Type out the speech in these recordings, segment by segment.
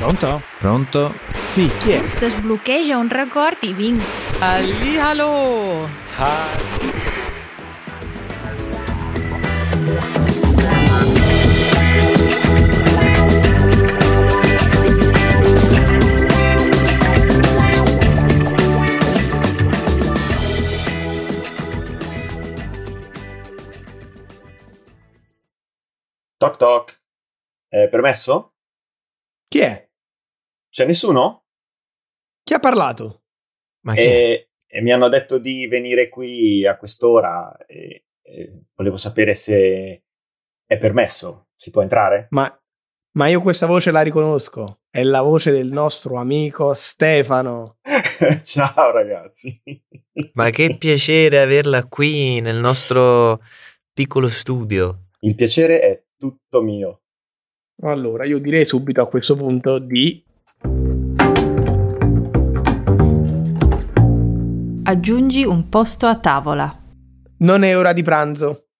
Pronto? Pronto? Sì, chi è? Desbloqueja un record i vinc. Hallihallo! Toc toc. È permesso? Chi è? C'è nessuno? Chi ha parlato? Ma chi? E, e mi hanno detto di venire qui a quest'ora e, e volevo sapere se è permesso. Si può entrare? Ma, ma io questa voce la riconosco. È la voce del nostro amico Stefano. Ciao ragazzi. Ma che piacere averla qui nel nostro piccolo studio. Il piacere è tutto mio. Allora, io direi subito a questo punto di Aggiungi un posto a tavola. non è ora di pranzo,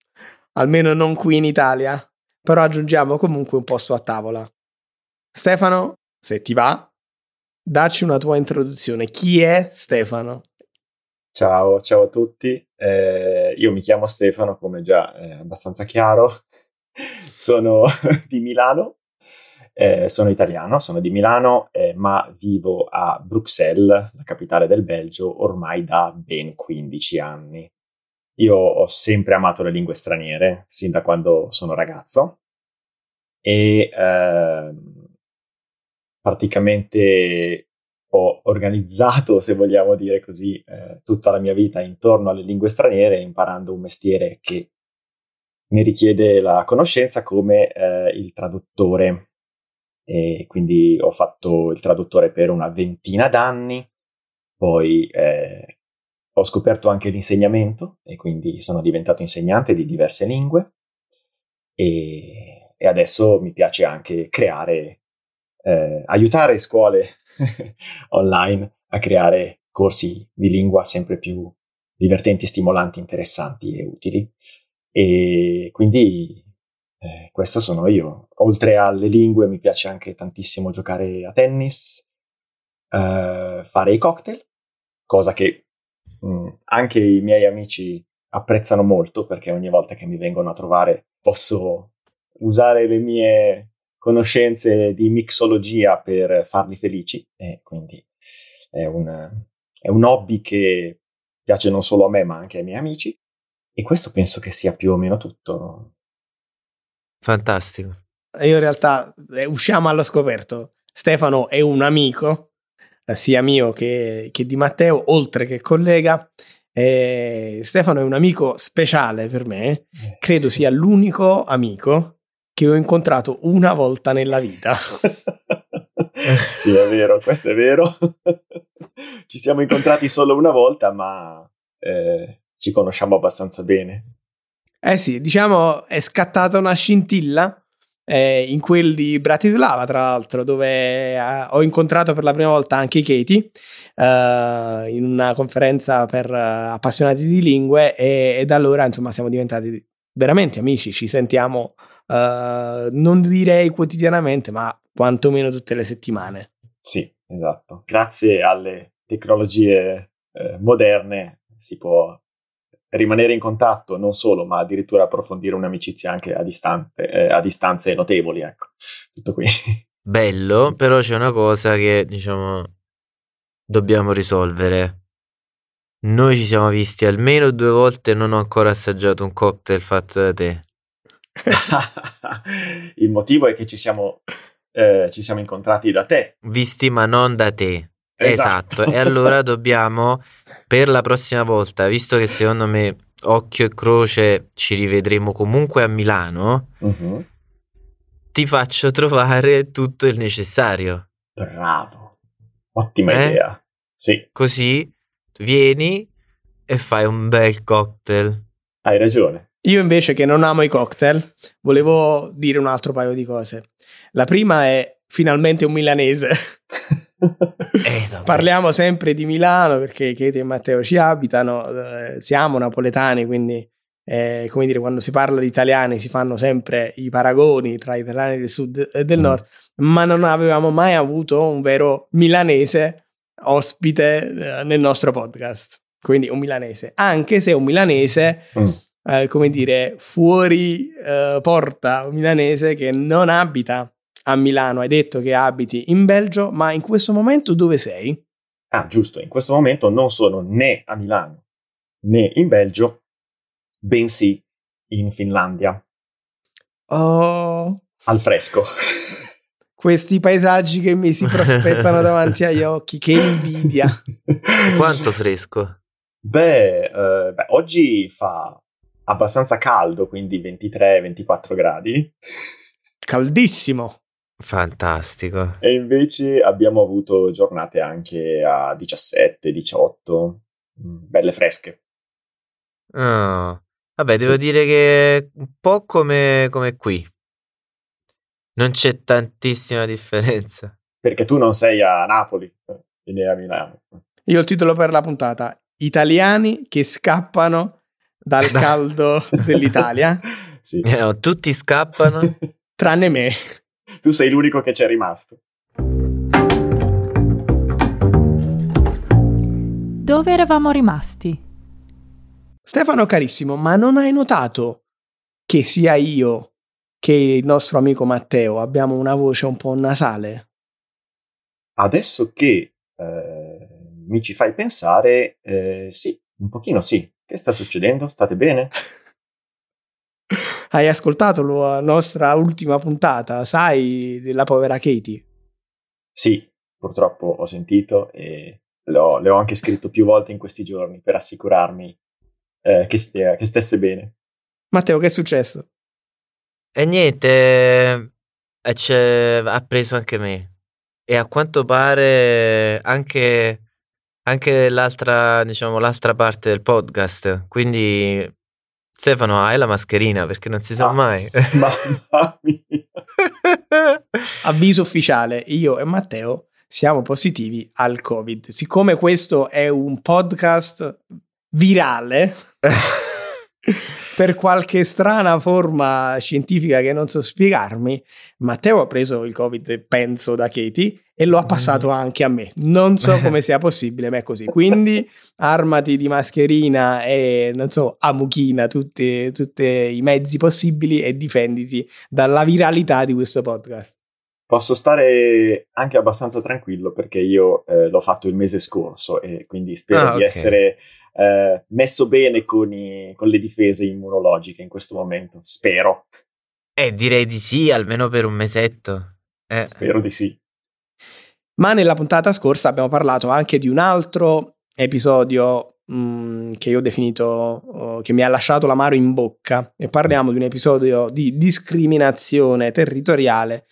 almeno non qui in Italia, però aggiungiamo comunque un posto a tavola. Stefano, se ti va, dacci una tua introduzione. Chi è Stefano? Ciao, ciao a tutti. Eh, io mi chiamo Stefano, come già è abbastanza chiaro. sono di Milano, eh, sono italiano, sono di Milano, eh, ma vivo a Bruxelles, la capitale del Belgio, ormai da ben 15 anni. Io ho sempre amato le lingue straniere, sin da quando sono ragazzo, e ehm, praticamente ho organizzato, se vogliamo dire così, eh, tutta la mia vita intorno alle lingue straniere, imparando un mestiere che ne richiede la conoscenza come eh, il traduttore. E quindi ho fatto il traduttore per una ventina d'anni, poi eh, ho scoperto anche l'insegnamento e quindi sono diventato insegnante di diverse lingue e, e adesso mi piace anche creare, eh, aiutare scuole online a creare corsi di lingua sempre più divertenti, stimolanti, interessanti e utili. E quindi eh, questo sono io. Oltre alle lingue mi piace anche tantissimo giocare a tennis, eh, fare i cocktail, cosa che mh, anche i miei amici apprezzano molto perché ogni volta che mi vengono a trovare posso usare le mie conoscenze di mixologia per farli felici e quindi è un, è un hobby che piace non solo a me ma anche ai miei amici e questo penso che sia più o meno tutto. Fantastico. Io in realtà eh, usciamo allo scoperto. Stefano è un amico, eh, sia mio che, che di Matteo, oltre che collega. E Stefano è un amico speciale per me. Credo sia l'unico amico che ho incontrato una volta nella vita. sì, è vero, questo è vero. Ci siamo incontrati solo una volta, ma eh, ci conosciamo abbastanza bene. Eh sì, diciamo è scattata una scintilla eh, in quel di Bratislava, tra l'altro, dove eh, ho incontrato per la prima volta anche Katie eh, in una conferenza per eh, appassionati di lingue e, e da allora insomma siamo diventati veramente amici, ci sentiamo eh, non direi quotidianamente, ma quantomeno tutte le settimane. Sì, esatto. Grazie alle tecnologie eh, moderne si può rimanere in contatto non solo, ma addirittura approfondire un'amicizia anche a, distante, eh, a distanze notevoli. Ecco, tutto qui. Bello, però c'è una cosa che diciamo dobbiamo risolvere. Noi ci siamo visti almeno due volte e non ho ancora assaggiato un cocktail fatto da te. Il motivo è che ci siamo, eh, ci siamo incontrati da te. Visti ma non da te. Esatto. Esatto. E allora dobbiamo per la prossima volta, visto che secondo me occhio e croce ci rivedremo comunque a Milano, Mhm. ti faccio trovare tutto il necessario. Bravo. Ottima Eh? idea. Sì, Così vieni e fai un bel cocktail. hai ragione. Io invece che non amo i cocktail, volevo dire un altro paio di cose. La prima è finalmente un milanese. Eh. Parliamo sempre di Milano perché Katie e Matteo ci abitano, eh, siamo napoletani, quindi eh, come dire, quando si parla di italiani si fanno sempre i paragoni tra italiani del sud e del mm. nord, ma non avevamo mai avuto un vero milanese ospite eh, nel nostro podcast. Quindi un milanese, anche se un milanese, mm. come dire, fuori porta, un milanese che non abita a Milano. Hai detto che abiti in Belgio, ma in questo momento dove sei? Ah, giusto, in questo momento non sono né a Milano né in Belgio, bensì in Finlandia. Oh. Al fresco. Questi paesaggi che mi si prospettano davanti agli occhi, che invidia. Quanto fresco? Beh, eh, beh, oggi fa abbastanza caldo, quindi 23-24 gradi. Caldissimo. Fantastico. E invece abbiamo avuto giornate anche a 17, 18, mm, belle fresche. Oh. Vabbè, devo sì. dire che un po' come, come qui. Non c'è tantissima differenza. Perché tu non sei a Napoli, quindi a Milano. Io ho il titolo per la puntata. Italiani che scappano dal caldo dell'Italia. sì. No, tutti scappano. Tranne me. Tu sei l'unico che c'è rimasto. Dove eravamo rimasti? Stefano carissimo, ma non hai notato che sia io che il nostro amico Matteo abbiamo una voce un po' nasale? Adesso che eh, mi ci fai pensare, eh, sì, un pochino sì. Che sta succedendo? State bene? Hai ascoltato la nostra ultima puntata, sai, della povera Katie? Sì, purtroppo ho sentito e le ho, le ho anche scritto più volte in questi giorni per assicurarmi eh, che, stia, che stesse bene. Matteo, che è successo? E niente, eh, ha preso anche me. E a quanto pare anche, anche l'altra, diciamo, l'altra parte del podcast. Quindi, Stefano, hai la mascherina perché non si sa ah, mai. Mamma mia. Avviso ufficiale, io e Matteo siamo positivi al Covid. Siccome questo è un podcast virale, per qualche strana forma scientifica che non so spiegarmi, Matteo ha preso il Covid, penso, da Katie e lo ha passato mm. anche a me. Non so come sia possibile, ma è così. Quindi armati di mascherina e, non so, a mucchina tutti i mezzi possibili e difenditi dalla viralità di questo podcast. Posso stare anche abbastanza tranquillo perché io eh, l'ho fatto il mese scorso e quindi spero ah, di okay. essere eh, messo bene con, i, con, le difese immunologiche in questo momento. Spero. Eh, direi di sì, almeno per un mesetto. Eh. Spero di sì. Ma nella puntata scorsa abbiamo parlato anche di un altro episodio mm, che io ho definito oh, che mi ha lasciato l'amaro in bocca e parliamo di un episodio di discriminazione territoriale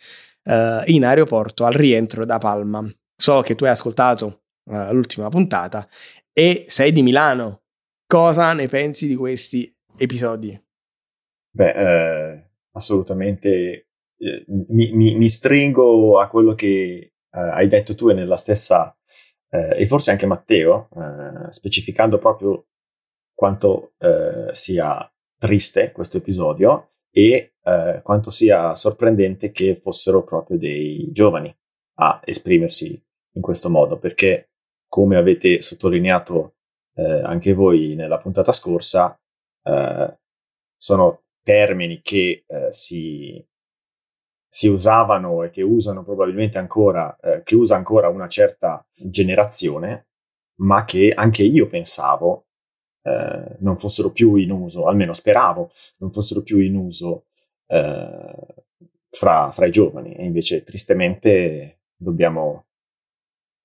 uh, in aeroporto al rientro da Palma. So che tu hai ascoltato uh, l'ultima puntata e sei di Milano. Cosa ne pensi di questi episodi? Beh, eh, assolutamente eh, mi, mi, mi, stringo a quello che hai detto tu e nella stessa, eh, e forse anche Matteo, eh, specificando proprio quanto eh, sia triste questo episodio e quanto sia sorprendente che fossero proprio dei giovani a esprimersi in questo modo, perché come avete sottolineato eh, anche voi nella puntata scorsa, eh, sono termini che eh, si, si, usavano e che usano probabilmente ancora, eh, che usa ancora una certa generazione, ma che anche io pensavo eh, non fossero più in uso, almeno speravo non fossero più in uso eh, fra, fra i giovani. E invece tristemente dobbiamo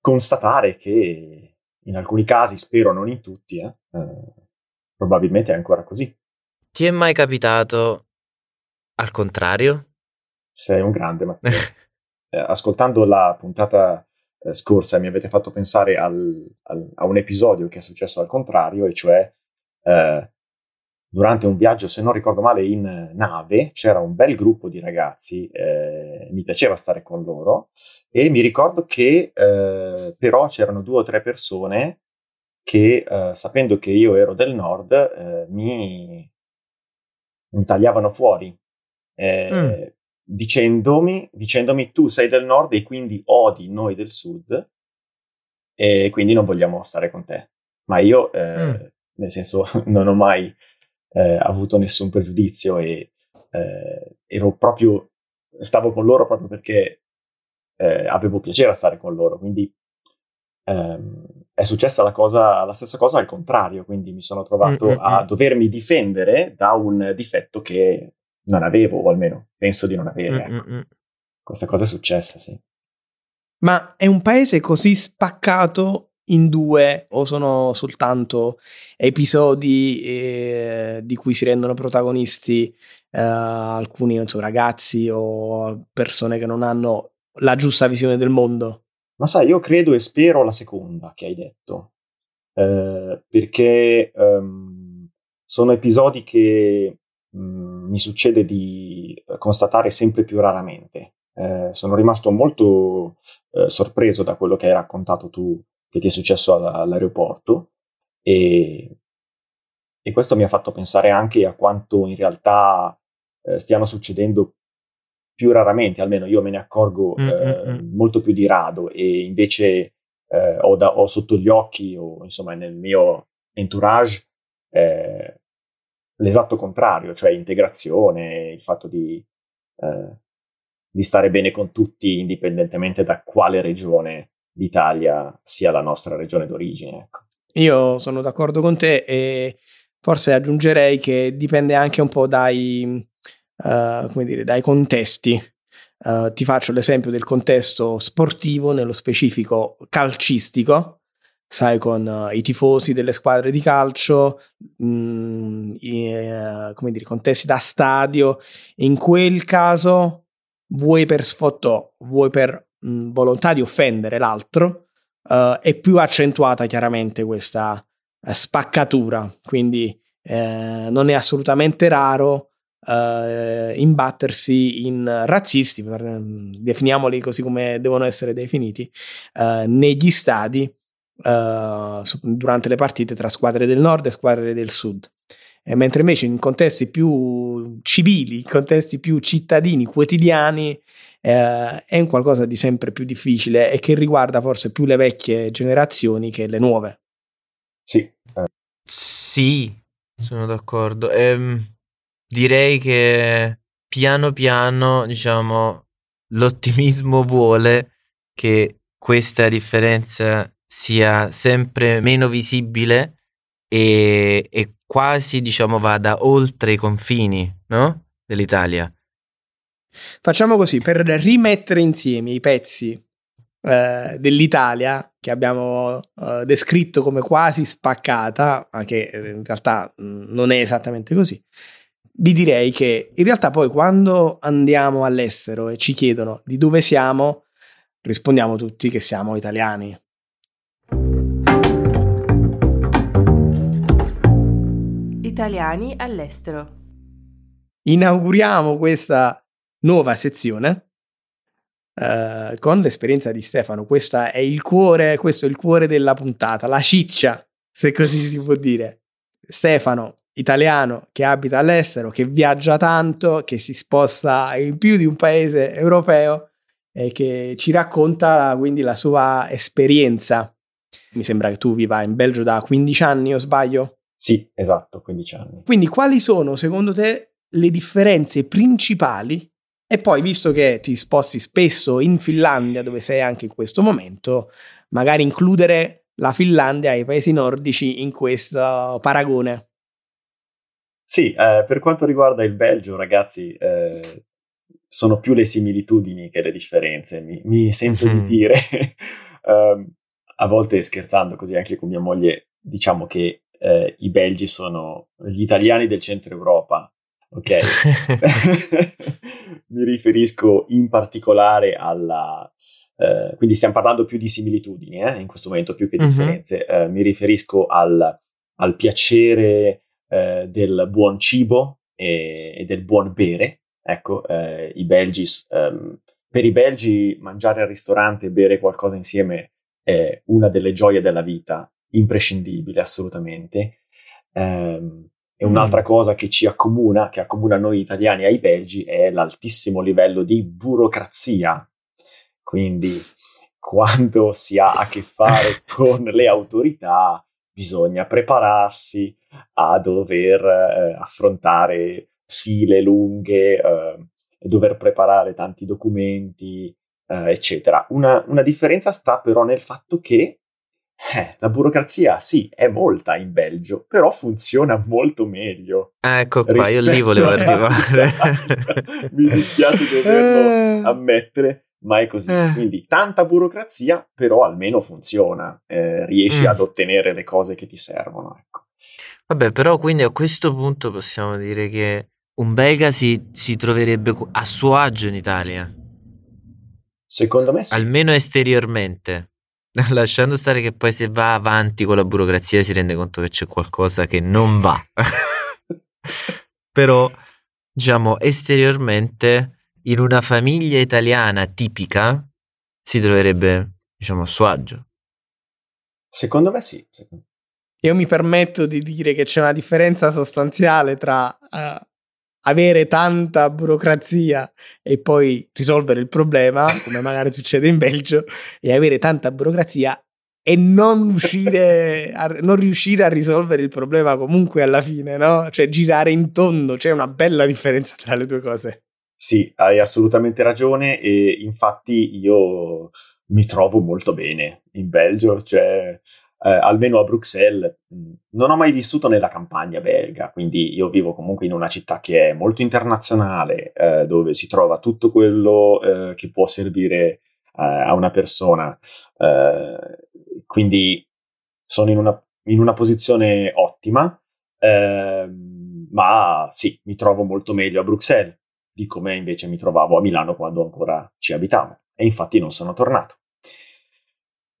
constatare che in alcuni casi, spero non in tutti, eh, eh, probabilmente è ancora così. Ti è mai capitato al contrario? Sei un grande, Matteo. eh, ascoltando la puntata eh, scorsa mi avete fatto pensare al, al, a un episodio che è successo al contrario, e cioè eh, durante un viaggio, se non ricordo male, in nave, c'era un bel gruppo di ragazzi, eh, mi piaceva stare con loro e mi ricordo che eh, però c'erano due o tre persone che, eh, sapendo che io ero del nord, eh, mi mi tagliavano fuori, eh, mm. Dicendomi, dicendomi tu sei del nord e quindi odi noi del sud e quindi non vogliamo stare con te. Ma io, eh, mm. nel senso, non ho mai eh, avuto nessun pregiudizio e eh, ero proprio, stavo con loro proprio perché eh, avevo piacere a stare con loro, quindi ehm, è successa la, cosa, la stessa cosa al contrario, quindi mi sono trovato mm-hmm. a dovermi difendere da un difetto che non avevo, o almeno penso di non avere. Mm-hmm. Ecco. Questa cosa è successa, sì. Ma è un paese così spaccato in due o sono soltanto episodi eh, di cui si rendono protagonisti eh, alcuni so, ragazzi o persone che non hanno la giusta visione del mondo? Ma sai, io credo e spero la seconda che hai detto, eh, perché um, sono episodi che um, mi succede di constatare sempre più raramente. Eh, sono rimasto molto eh, sorpreso da quello che hai raccontato tu che ti è successo all'aeroporto e, e, questo mi ha fatto pensare anche a quanto in realtà eh, stiano succedendo più raramente, almeno io me ne accorgo mm, eh, mm, molto più di rado e invece eh, ho, da, ho, sotto gli occhi o insomma nel mio entourage eh, l'esatto contrario, cioè integrazione, il fatto di, eh, di stare bene con tutti indipendentemente da quale regione l'Italia sia la nostra regione d'origine. Ecco. Io sono d'accordo con te e forse aggiungerei che dipende anche un po' dai, uh, dire, dai contesti. Uh, ti faccio l'esempio del contesto sportivo, nello specifico calcistico, sai, con uh, i tifosi delle squadre di calcio, mh, mm, i, come dire, contesti da stadio. In quel caso, vuoi per sfottò, vuoi per mh, volontà di offendere l'altro, uh, è più accentuata chiaramente questa uh, spaccatura, quindi uh, non è assolutamente raro imbattersi in razzisti, per, definiamoli così come devono essere definiti, negli stadi durante le partite tra squadre del nord e squadre del sud. Eh, mentre invece in contesti più civili, in contesti più cittadini, quotidiani, eh, è un qualcosa di sempre più difficile e che riguarda forse più le vecchie generazioni che le nuove. Sì. Sì, sono d'accordo. Ehm, direi che piano piano, diciamo, l'ottimismo vuole che questa differenza sia sempre meno visibile e, e quasi, diciamo, vada oltre i confini, no? Dell'Italia. Facciamo così, per rimettere insieme i pezzi eh, dell'Italia che abbiamo eh, descritto come quasi spaccata, anche in realtà mm, non è esattamente così, vi direi che in realtà poi quando andiamo all'estero e ci chiedono di dove siamo, rispondiamo tutti che siamo italiani. Italiani all'estero. Inauguriamo questa nuova sezione uh, con l'esperienza di Stefano. Questo è il cuore, questo è il cuore della puntata, la ciccia, se così si può dire. Stefano, italiano che abita all'estero, che viaggia tanto, che si sposta in più di un paese europeo e che ci racconta quindi la sua esperienza. Mi sembra che tu viva in Belgio da 15 anni, o sbaglio? Sì, esatto, 15 anni. Quindi quali sono secondo te le differenze principali e poi, visto che ti sposti spesso in Finlandia, dove sei anche in questo momento, magari includere la Finlandia e i paesi nordici in questo paragone. Sì, eh, per quanto riguarda il Belgio, ragazzi, eh, sono più le similitudini che le differenze, mi, mi sento di dire. um, a volte scherzando così anche con mia moglie, diciamo che eh, i belgi sono gli italiani del centro Europa ok? Mi riferisco in particolare alla... Eh, quindi stiamo parlando più di similitudini eh, in questo momento più che mhm. differenze. Eh, mi riferisco al, al piacere eh, del buon cibo e, e, del buon bere. Ecco, eh, i belgi, um, per i belgi mangiare al ristorante e bere qualcosa insieme è una delle gioie della vita, imprescindibile assolutamente. Um, E un'altra mm. cosa che ci accomuna, che accomuna noi italiani ai belgi, è l'altissimo livello di burocrazia. Quindi, quando si ha a che fare con le autorità, bisogna prepararsi a dover eh, affrontare file lunghe, eh, dover preparare tanti documenti, eh, eccetera. Una, una differenza sta però nel fatto che eh, la burocrazia sì, è molta in Belgio, però funziona molto meglio. Ecco qua, io lì volevo arrivare. Mi dispiace doverlo eh. ammettere, ma è così. Eh. Quindi tanta burocrazia, però almeno funziona, eh, riesci mm. ad ottenere le cose che ti servono. Ecco. Vabbè, però quindi a questo punto possiamo dire che un belga si, si troverebbe a suo agio in Italia. Secondo me sì. Almeno esteriormente. Lasciando stare che poi se va avanti con la burocrazia si rende conto che c'è qualcosa che non va. Però, diciamo, esteriormente, in una famiglia italiana tipica, si troverebbe, diciamo, a suo agio. Secondo me sì. Io mi permetto di dire che c'è una differenza sostanziale tra uh, avere tanta burocrazia e poi risolvere il problema, come magari succede in Belgio, e avere tanta burocrazia e non, uscire a, non riuscire a risolvere il problema comunque alla fine, no? Cioè girare in tondo, c'è una bella differenza tra le due cose. Sì, hai assolutamente ragione e infatti io mi trovo molto bene in Belgio, cioè eh, almeno a Bruxelles. Mm, non ho mai vissuto nella campagna belga, quindi io vivo comunque in una città che è molto internazionale, eh, dove si trova tutto quello eh, che può servire eh, a una persona. Eh, quindi sono in una, in una posizione ottima, ehm, ma sì, mi trovo molto meglio a Bruxelles di come invece mi trovavo a Milano quando ancora ci abitavo. E infatti non sono tornato.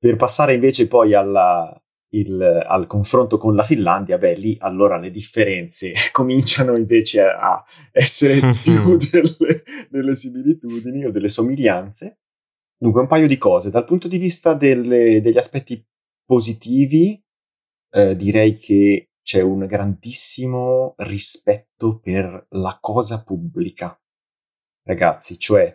Per passare invece poi alla, il, al confronto con la Finlandia, beh, lì allora le differenze cominciano invece a essere più delle, delle, similitudini o delle somiglianze. Dunque, un paio di cose. Dal punto di vista delle, degli aspetti positivi, eh, direi che c'è un grandissimo rispetto per la cosa pubblica. Ragazzi, cioè,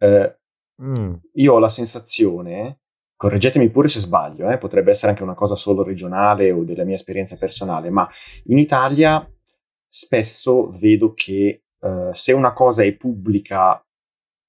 eh, mm. io ho la sensazione correggetemi pure se sbaglio, eh, potrebbe essere anche una cosa solo regionale o della mia esperienza personale, ma in Italia spesso vedo che uh, se una cosa è pubblica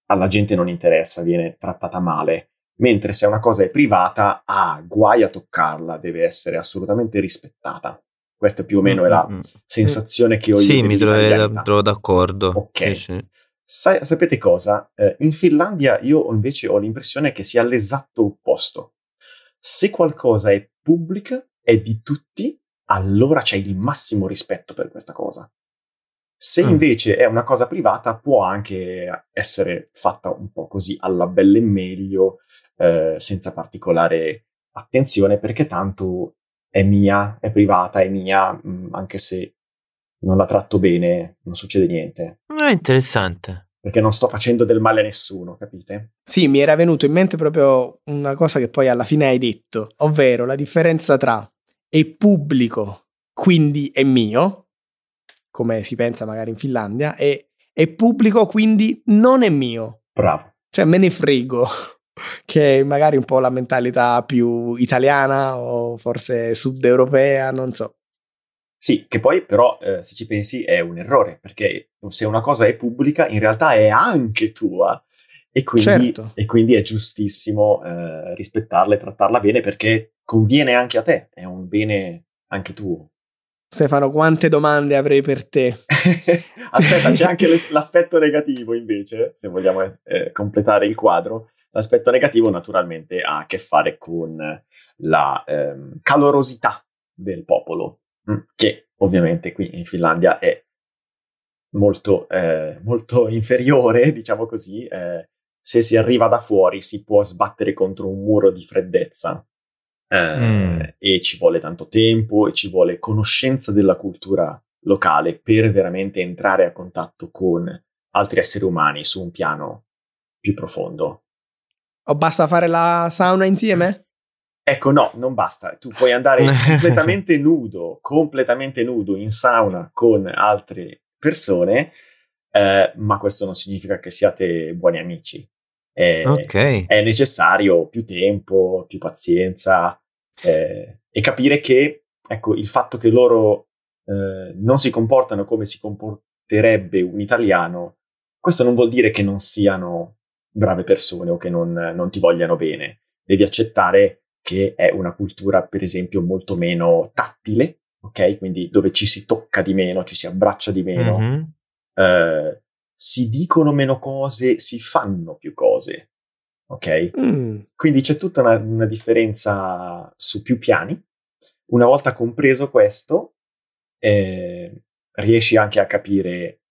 alla gente non interessa, viene trattata male, mentre se una cosa è privata, ah, guai a toccarla, deve essere assolutamente rispettata. Questa più o meno è la mm-hmm. sensazione che ho io. Sì, mi trovo d'accordo. Ok. Sì, sì. Sa- sapete cosa? Eh, in Finlandia io invece ho l'impressione che sia l'esatto opposto. Se qualcosa è pubblica, è di tutti, allora c'è il massimo rispetto per questa cosa. Se mm. invece è una cosa privata, può anche essere fatta un po' così alla belle e meglio, eh, senza particolare attenzione, perché tanto è mia, è privata, è mia, mh, mm, anche se non la tratto bene, non succede niente. È interessante. Perché non sto facendo del male a nessuno, capite? Sì, mi era venuto in mente proprio una cosa che poi alla fine hai detto, ovvero la differenza tra è pubblico, quindi è mio, come si pensa magari in Finlandia, e è pubblico, quindi non è mio. Bravo. Cioè me ne frego, che è magari un po' la mentalità più italiana o forse sud europea, non so. Sì, che poi però eh, se ci pensi è un errore, perché se una cosa è pubblica in realtà è anche tua e quindi, certo. e quindi è giustissimo eh, rispettarla e trattarla bene perché conviene anche a te, è un bene anche tuo. Stefano, quante domande avrei per te? Aspetta, c'è anche l'aspetto negativo invece, se vogliamo eh, completare il quadro. L'aspetto negativo naturalmente ha a che fare con la ehm, calorosità del popolo che ovviamente qui in Finlandia è molto, eh, molto inferiore, diciamo così. Eh, se si arriva da fuori si può sbattere contro un muro di freddezza eh, mm. e ci vuole tanto tempo e ci vuole conoscenza della cultura locale per veramente entrare a contatto con altri esseri umani su un piano più profondo. O basta fare la sauna insieme? Ecco, no, non basta. Tu puoi andare completamente nudo, completamente nudo in sauna con altre persone, eh, ma questo non significa che siate buoni amici. È, Ok. è necessario più tempo, più pazienza eh, e capire che, ecco, il fatto che loro eh, non si comportano come si comporterebbe un italiano, questo non vuol dire che non siano brave persone o che non, non ti vogliano bene. Devi accettare che è una cultura, per esempio, molto meno tattile, ok? Quindi dove ci si tocca di meno, ci si abbraccia di meno, Mhm. eh, si dicono meno cose, si fanno più cose, ok? Mm, Quindi c'è tutta una, una differenza su più piani. Una volta compreso questo, eh, riesci anche a capire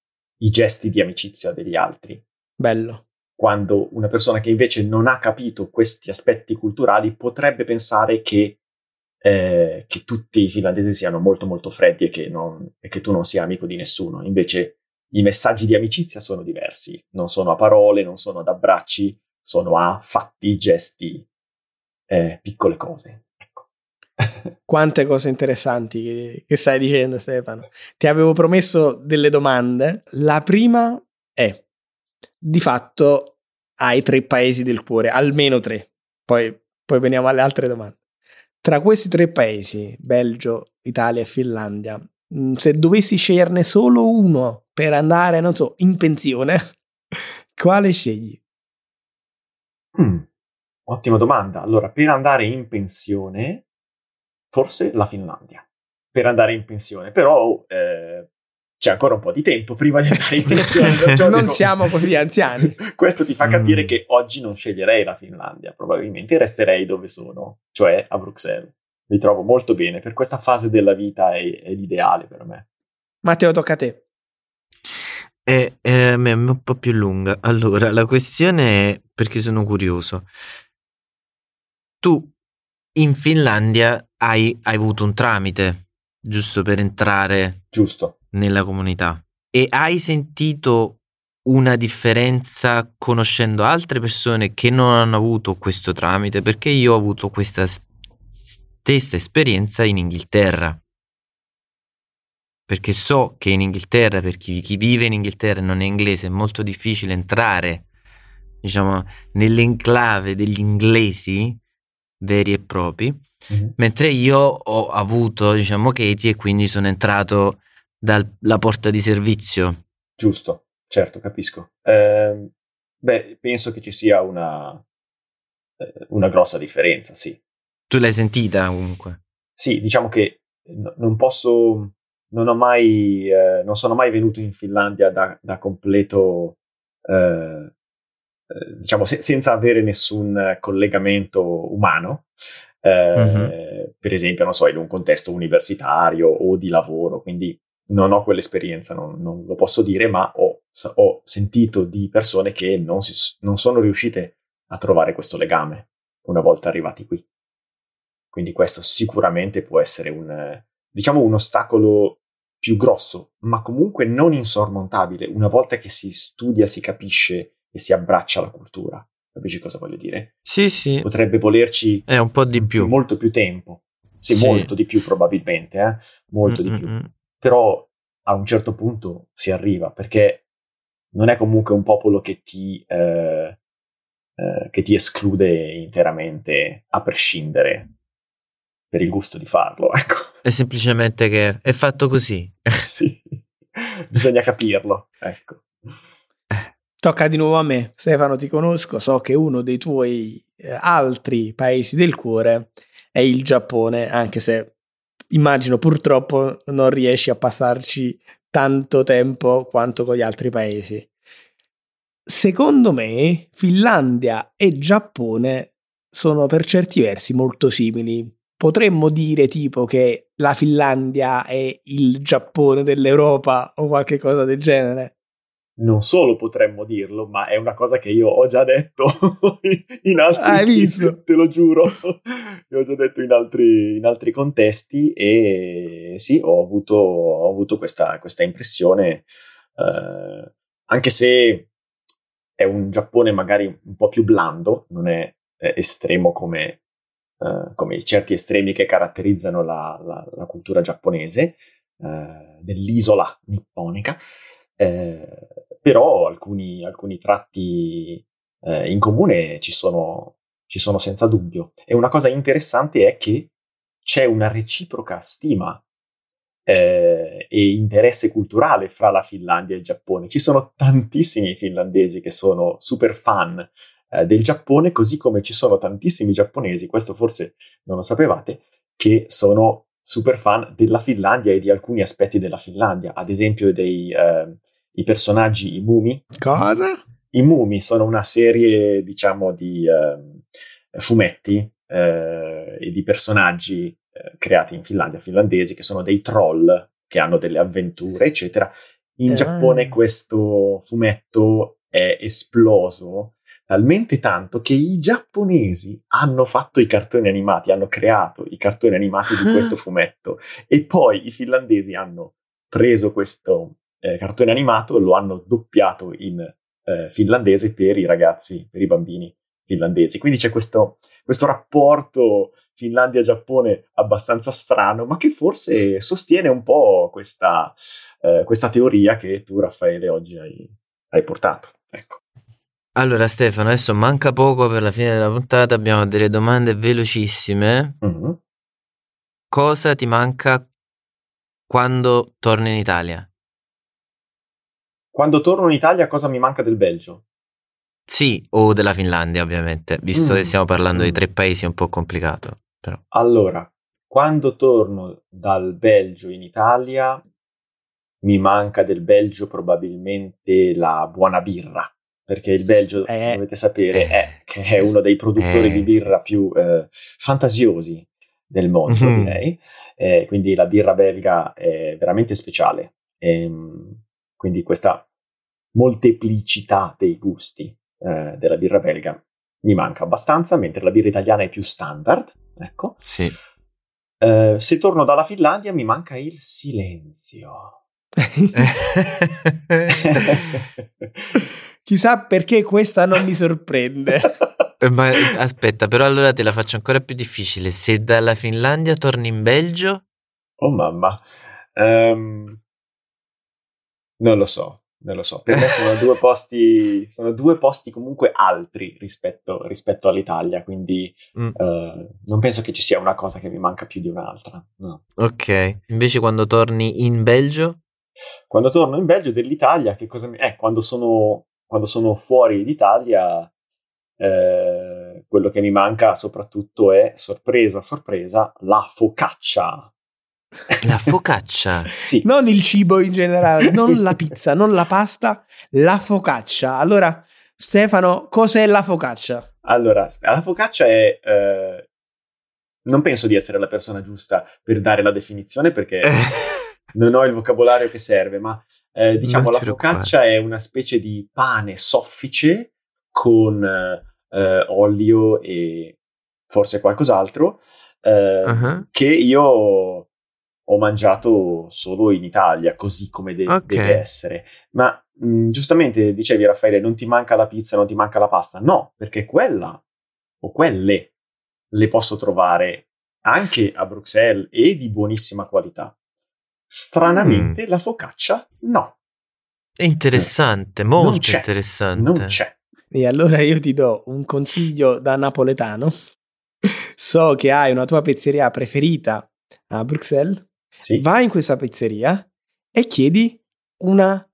i gesti di amicizia degli altri. bello. Quando una persona che invece non ha capito questi aspetti culturali potrebbe pensare che, eh, che tutti i finlandesi siano molto molto freddi e che, non- e che tu non sia amico di nessuno. Invece i messaggi di amicizia sono diversi, non sono a parole, non sono ad abbracci, sono a fatti, gesti, eh, piccole cose. Ecco. Quante cose interessanti che, che stai dicendo, Stefano. Ti avevo promesso delle domande. La prima è: di fatto hai tre paesi del cuore, almeno tre. Poi, poi veniamo alle altre domande. Tra questi tre paesi, Belgio, Italia e Finlandia, mh, se dovessi sceglierne solo uno per andare, non so, in pensione, quale scegli? Mm, ottima domanda. Allora, per andare in pensione, forse la Finlandia. Per andare in pensione, però eh, c'è ancora un po' di tempo prima di andare in pensione. perciò Non dico- siamo così anziani. Questo ti fa capire Mm. che oggi non sceglierei la Finlandia, probabilmente resterei dove sono, cioè a Bruxelles. Mi trovo molto bene, per questa fase della vita è, è l'ideale per me. Matteo, tocca a te. È, è- è un po' più lunga. Allora, la questione è perché sono curioso. Tu in Finlandia hai, hai avuto un tramite, giusto per entrare Giusto. Nella comunità. E hai sentito una differenza conoscendo altre persone che non hanno avuto questo tramite? Perché io ho avuto questa stessa esperienza in Inghilterra. Perché so che in Inghilterra, per chi, chi vive in Inghilterra e non è inglese, è molto difficile entrare, diciamo, nell'enclave degli inglesi veri e propri. Mhm. Mentre io ho avuto, diciamo, Katie e quindi sono entrato dalla porta di servizio. Giusto, certo, capisco. Ehm, beh, penso che ci sia una, eh, una grossa differenza, sì. Tu l'hai sentita comunque. Sì, diciamo che n- non posso, non ho mai, eh, non sono mai venuto in Finlandia da, da completo, eh, eh, diciamo, se- senza avere nessun collegamento umano. Eh, Per esempio, non so, in un contesto universitario o di lavoro, quindi non ho quell'esperienza, non, non lo posso dire, ma ho, ho sentito di persone che non, si non sono riuscite a trovare questo legame una volta arrivati qui. Quindi questo sicuramente può essere un, diciamo, un ostacolo più grosso, ma comunque non insormontabile una volta che si studia, si capisce e si abbraccia la cultura. Capisci cosa voglio dire? Sì, sì, Potrebbe volerci è un po' di più. molto più tempo. Sì, Sì. molto di più probabilmente, eh? molto di Mm, più. Però a un certo punto si arriva perché non è comunque un popolo che ti, eh, eh, che ti esclude interamente a prescindere per il gusto di farlo. Ecco, È semplicemente che è fatto così. sì, bisogna capirlo. Ecco. Tocca di nuovo a me. Stefano, ti conosco, so che uno dei tuoi eh, altri paesi del cuore è il Giappone, anche se immagino purtroppo non riesci a passarci tanto tempo quanto con gli altri paesi. Secondo me, Finlandia e Giappone sono per certi versi molto simili. Potremmo dire tipo che la Finlandia è il Giappone dell'Europa o qualche cosa del genere. Non solo potremmo dirlo, ma è una cosa che io ho già detto in altri Hai visto? te lo giuro, l'ho già detto in altri, in altri contesti e sì, ho avuto, ho avuto questa, questa impressione, eh, anche se è un Giappone magari un po' più blando, non è, è estremo come, eh, come certi estremi che caratterizzano la, la, la cultura giapponese, eh, dell'isola nipponica, eh, però alcuni, alcuni tratti eh, in comune ci sono, ci sono senza dubbio. E una cosa interessante è che c'è una reciproca stima eh, e interesse culturale fra la Finlandia e il Giappone. Ci sono tantissimi finlandesi che sono super fan eh, del Giappone, così come ci sono tantissimi giapponesi, questo forse non lo sapevate, che sono super fan della Finlandia e di alcuni aspetti della Finlandia, ad esempio dei eh, i personaggi, i Mumi. Cosa? I Mumi sono una serie, diciamo, di eh, fumetti eh, e di personaggi eh, creati in Finlandia, finlandesi, che sono dei troll che hanno delle avventure, eccetera. In ah. Giappone questo fumetto è esploso talmente tanto che i giapponesi hanno fatto i cartoni animati, hanno creato i cartoni animati di questo fumetto e poi i finlandesi hanno preso questo eh, cartone animato lo hanno doppiato in eh, finlandese per i ragazzi, per i bambini finlandesi. Quindi c'è questo, questo rapporto Finlandia-Giappone abbastanza strano, ma che forse sostiene un po' questa, eh, questa teoria che tu, Raffaele, oggi hai, hai portato. Ecco. Allora Stefano, adesso manca poco per la fine della puntata, abbiamo delle domande velocissime. Mm-hmm. Cosa ti manca quando torni in Italia? Quando torno in Italia cosa mi manca del Belgio? Sì, o della Finlandia ovviamente, visto mm. che stiamo parlando mm. di tre paesi è un po' complicato. Però. Allora, quando torno dal Belgio in Italia mi manca del Belgio probabilmente la buona birra perché il Belgio, eh, dovete sapere, eh, è, che è uno dei produttori eh, di birra più eh, fantasiosi del mondo, mm-hmm. direi. Eh, quindi la birra belga è veramente speciale. E, ehm, quindi questa molteplicità dei gusti eh, della birra belga mi manca abbastanza, mentre la birra italiana è più standard. Ecco. Sì. se torno dalla Finlandia mi manca il silenzio. Chissà perché questa non mi sorprende. Eh, ma aspetta, però allora te la faccio ancora più difficile. Se dalla Finlandia torni in Belgio? Oh mamma. Um, non lo so, non lo so. Per me sono due posti, sono due posti comunque altri rispetto, rispetto all'Italia, quindi mm. uh, non penso che ci sia una cosa che mi manca più di un'altra. No. Ok, invece quando torni in Belgio? Quando torno in Belgio dell'Italia, che cosa mi... Eh, quando sono quando sono fuori d'Italia, eh, quello che mi manca soprattutto è, sorpresa, sorpresa, la focaccia. La focaccia? sì. Non il cibo in generale, non la pizza, non la pasta, la focaccia. Allora, Stefano, cos'è la focaccia? Allora, la focaccia è... Eh, non penso di essere la persona giusta per dare la definizione perché non ho il vocabolario che serve, ma eh, diciamo, la focaccia è una specie di pane soffice con eh, olio e forse qualcos'altro eh, uh-huh. che io ho mangiato solo in Italia, così come de- okay. deve essere. Ma mh, mm, giustamente dicevi, Raffaele, non ti manca la pizza, non ti manca la pasta. No, perché quella o quelle le posso trovare anche a Bruxelles e di buonissima qualità. Stranamente mm. la focaccia no. È interessante, molto non interessante. Non c'è. E allora io ti do un consiglio da napoletano. so che hai una tua pizzeria preferita a Bruxelles. Sì. Vai in questa pizzeria e chiedi una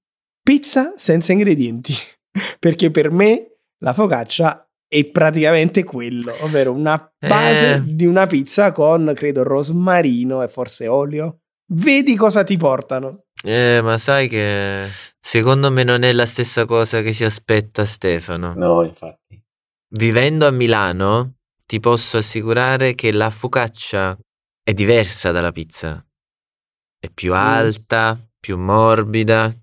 pizza senza ingredienti. Perché per me la focaccia è praticamente quello, ovvero una base eh. di una pizza con, credo, rosmarino e forse olio. Vedi cosa ti portano. Eh, ma sai che secondo me non è la stessa cosa che si aspetta Stefano. No, infatti. Vivendo a Milano, ti posso assicurare che la focaccia è diversa dalla pizza. È più mm. alta, più morbida.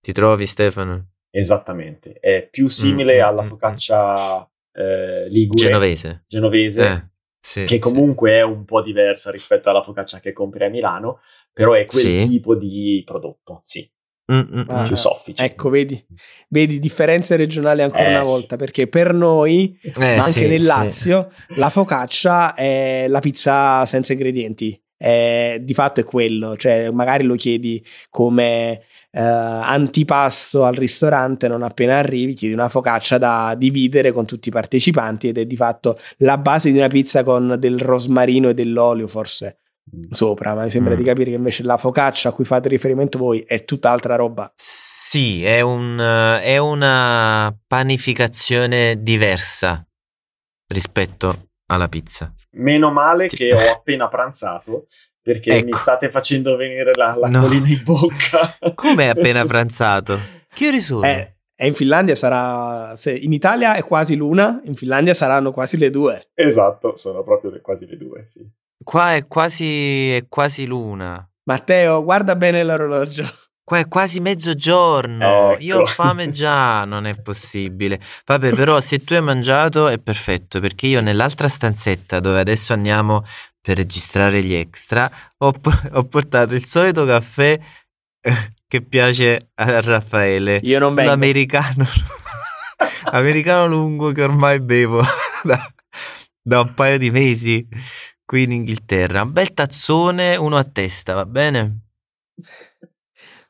Ti trovi, Stefano? Esattamente. È più simile mm, alla mm, mm. focaccia eh, ligure. Genovese. Genovese. Eh sì, che comunque sì. è un po' diversa rispetto alla focaccia che compri a Milano, però è quel sì. tipo di prodotto, sì. Mm, mm, Ah, mm. più soffici. Ecco, vedi, vedi differenze regionali ancora Eh, una sì. volta, perché per noi, Eh, ma anche sì, nel sì. Lazio, la focaccia è la pizza senza ingredienti. È- di fatto è quello, cioè magari lo chiedi come eh, antipasto al ristorante, non appena arrivi, chiedi una focaccia da dividere con tutti i partecipanti ed è di fatto la base di una pizza con del rosmarino e dell'olio, forse Mm. sopra, ma mi sembra Mm. di capire che invece la focaccia a cui fate riferimento voi è tutt'altra roba. Sì, è, un, eh, è una panificazione diversa rispetto alla pizza. Meno male che ho appena pranzato perché Ecco. mi state facendo venire la, la No. colina in bocca. Come hai appena pranzato? Che ore sono? Eh, e in Finlandia sarà, se in Italia è quasi l'una, in Finlandia saranno quasi le due. Esatto, sono proprio le- quasi le due, sì. Qua è quasi, è quasi l'una. Matteo, guarda bene l'orologio. Qua è quasi mezzogiorno. Ecco. Io ho fame già, non è possibile. Vabbè, però se tu hai mangiato è perfetto, perché io Sì. nell'altra stanzetta dove adesso andiamo per registrare gli extra, ho, ho portato il solito caffè eh, che piace a Raffaele. Io non vengo. L'americano, americano lungo che ormai bevo da, da un paio di mesi qui in Inghilterra. Un bel tazzone, uno a testa, va bene?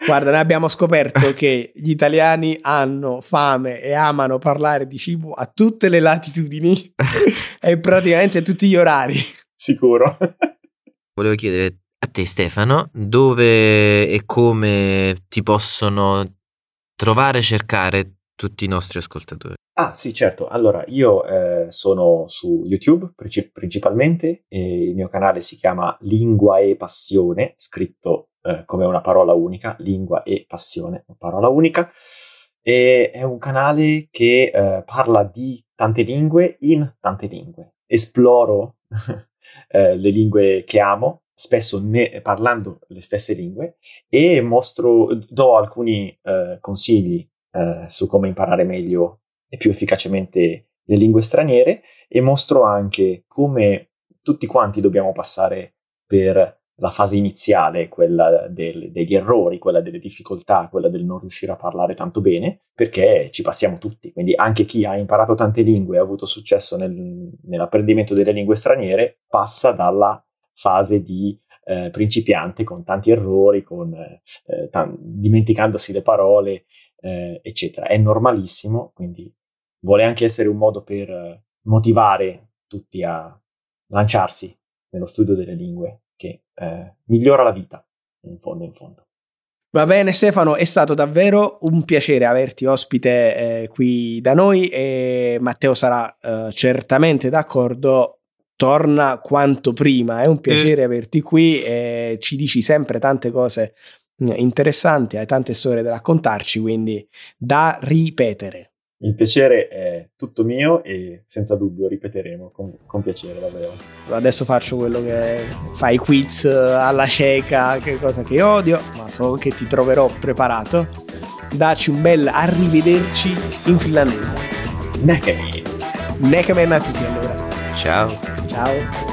Guarda, noi abbiamo scoperto che gli italiani hanno fame e amano parlare di cibo a tutte le latitudini e praticamente a tutti gli orari. Sicuro. Volevo chiedere a te Stefano, dove e come ti possono trovare e cercare tutti i nostri ascoltatori? Ah, sì, certo. Allora, io eh, sono su YouTube princi- principalmente e il mio canale si chiama Lingua e Passione, scritto eh, come una parola unica, Lingua e Passione, parola unica. E è un canale che eh, parla di tante lingue in tante lingue. Esploro eh, le lingue che amo, spesso ne- parlando le stesse lingue, e mostro, do alcuni eh, consigli eh, su come imparare meglio e più efficacemente le lingue straniere e mostro anche come tutti quanti dobbiamo passare per la fase iniziale, quella del- degli errori, quella delle difficoltà, quella del non riuscire a parlare tanto bene, perché ci passiamo tutti. Quindi anche chi ha imparato tante lingue e ha avuto successo nel- nell'apprendimento delle lingue straniere passa dalla fase di eh, principiante con tanti errori, con, eh, tan- dimenticandosi le parole, eh, eccetera. È normalissimo, quindi vuole anche essere un modo per eh, motivare tutti a lanciarsi nello studio delle lingue, che eh, migliora la vita, in fondo, in fondo. Va bene Stefano, è stato davvero un piacere averti ospite eh, qui da noi e Matteo sarà eh, certamente d'accordo. Torna quanto prima, è un piacere averti qui e ci dici sempre tante cose mm, interessanti, hai tante storie da raccontarci, quindi da ripetere. Il piacere è tutto mio e senza dubbio ripeteremo con, con piacere davvero. Adesso faccio quello che fai quiz eh, alla cieca, che cosa che odio, ma so che ti troverò preparato. Dacci un bel arrivederci in finlandese. Näkemiin! Näkemän a tutti allora. Ciao! Ciao.